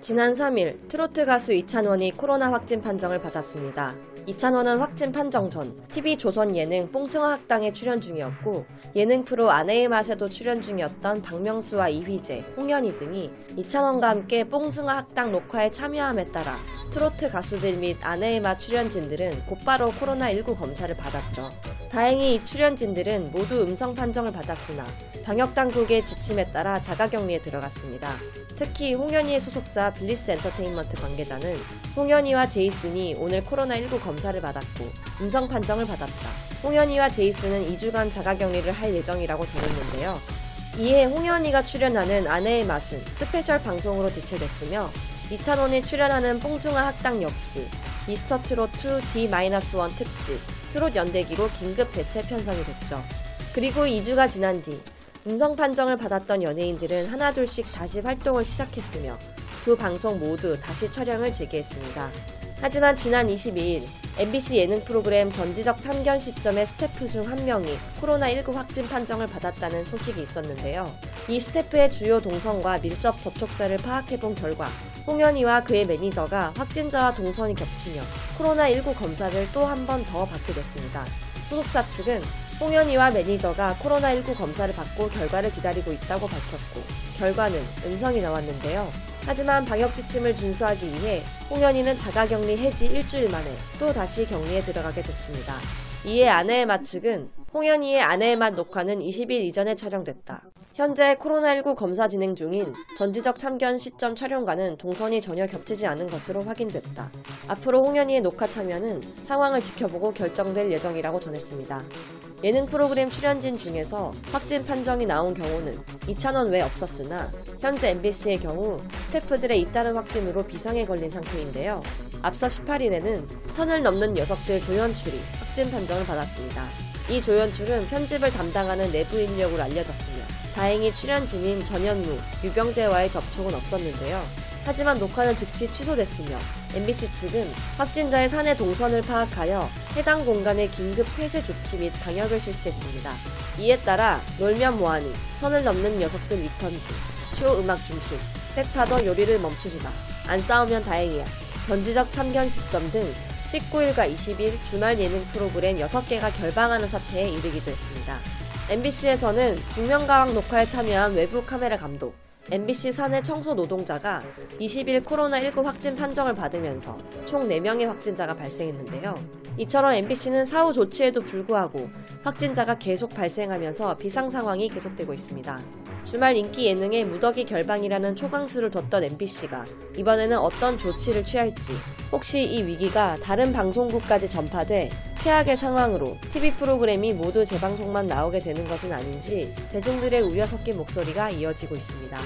지난 3일 트로트 가수 이찬원이 코로나 확진 판정을 받았습니다. 이찬원은 확진 판정 전 TV조선 예능 뽕숭아 학당에 출연 중이었고 예능 프로 아내의 맛에도 출연 중이었던 박명수와 이휘재, 홍현희 등이 이찬원과 함께 뽕숭아 학당 녹화에 참여함에 따라 트로트 가수들 및 아내의 맛 출연진들은 곧바로 코로나19 검사를 받았죠. 다행히 이 출연진들은 모두 음성 판정을 받았으나 방역당국의 지침에 따라 자가격리에 들어갔습니다. 특히 홍현희의 소속사 블리스 엔터테인먼트 관계자는 홍현희와 제이쓴이 오늘 코로나19 검사를 받았고 음성 판정을 받았다. 홍현희와 제이쓴은 2주간 자가격리를 할 예정이라고 전했는데요. 이에 홍현희가 출연하는 아내의 맛은 스페셜 방송으로 대체됐으며 이찬원이 출연하는 뽕숭아 학당 역시 미스터 트롯 2 D-1 특집 트롯 연대기로 긴급 대체 편성이 됐죠. 그리고 2주가 지난 뒤 음성 판정을 받았던 연예인들은 하나둘씩 다시 활동을 시작했으며 두 방송 모두 다시 촬영을 재개했습니다. 하지만 지난 22일 MBC 예능 프로그램 전지적 참견 시점의 스태프 중 한 명이 코로나19 확진 판정을 받았다는 소식이 있었는데요. 이 스태프의 주요 동선과 밀접 접촉자를 파악해본 결과 홍현희와 그의 매니저가 확진자와 동선이 겹치며 코로나19 검사를 또 한 번 더 받게 됐습니다. 소속사 측은 홍현희와 매니저가 코로나19 검사를 받고 결과를 기다리고 있다고 밝혔고 결과는 음성이 나왔는데요. 하지만 방역 지침을 준수하기 위해 홍현희는 자가격리 해지 일주일 만에 또 다시 격리에 들어가게 됐습니다. 이에 아내의 맛 측은 홍현희의 아내의 맛 녹화는 20일 이전에 촬영됐다. 현재 코로나19 검사 진행 중인 전지적 참견 시점 촬영과는 동선이 전혀 겹치지 않은 것으로 확인됐다. 앞으로 홍현희의 녹화 참여는 상황을 지켜보고 결정될 예정이라고 전했습니다. 예능 프로그램 출연진 중에서 확진 판정이 나온 경우는 이찬원 외 없었으나 현재 MBC의 경우 스태프들의 잇따른 확진으로 비상에 걸린 상태인데요. 앞서 18일에는 선을 넘는 녀석들 조연출이 확진 판정을 받았습니다. 이 조연출은 편집을 담당하는 내부 인력으로 알려졌으며 다행히 출연진인 전현무, 유병재와의 접촉은 없었는데요. 하지만 녹화는 즉시 취소됐으며 MBC 측은 확진자의 사내 동선을 파악하여 해당 공간의 긴급 폐쇄 조치 및 방역을 실시했습니다. 이에 따라 놀면 뭐하니, 선을 넘는 녀석들 리턴즈, 쇼 음악 중심, 백파더 요리를 멈추지 마, 안 싸우면 다행이야, 전지적 참견 시점 등 19일과 20일 주말 예능 프로그램 6개가 결방하는 사태에 이르기도 했습니다. MBC에서는 복면가왕 녹화에 참여한 외부 카메라 감독, MBC 사내 청소 노동자가 20일 코로나19 확진 판정을 받으면서 총 4명의 확진자가 발생했는데요. 이처럼 MBC는 사후 조치에도 불구하고 확진자가 계속 발생하면서 비상 상황이 계속되고 있습니다. 주말 인기 예능에 무더기 결방이라는 초강수를 뒀던 MBC가 이번에는 어떤 조치를 취할지 혹시 이 위기가 다른 방송국까지 전파돼 최악의 상황으로 TV 프로그램이 모두 재방송만 나오게 되는 것은 아닌지 대중들의 우려 섞인 목소리가 이어지고 있습니다.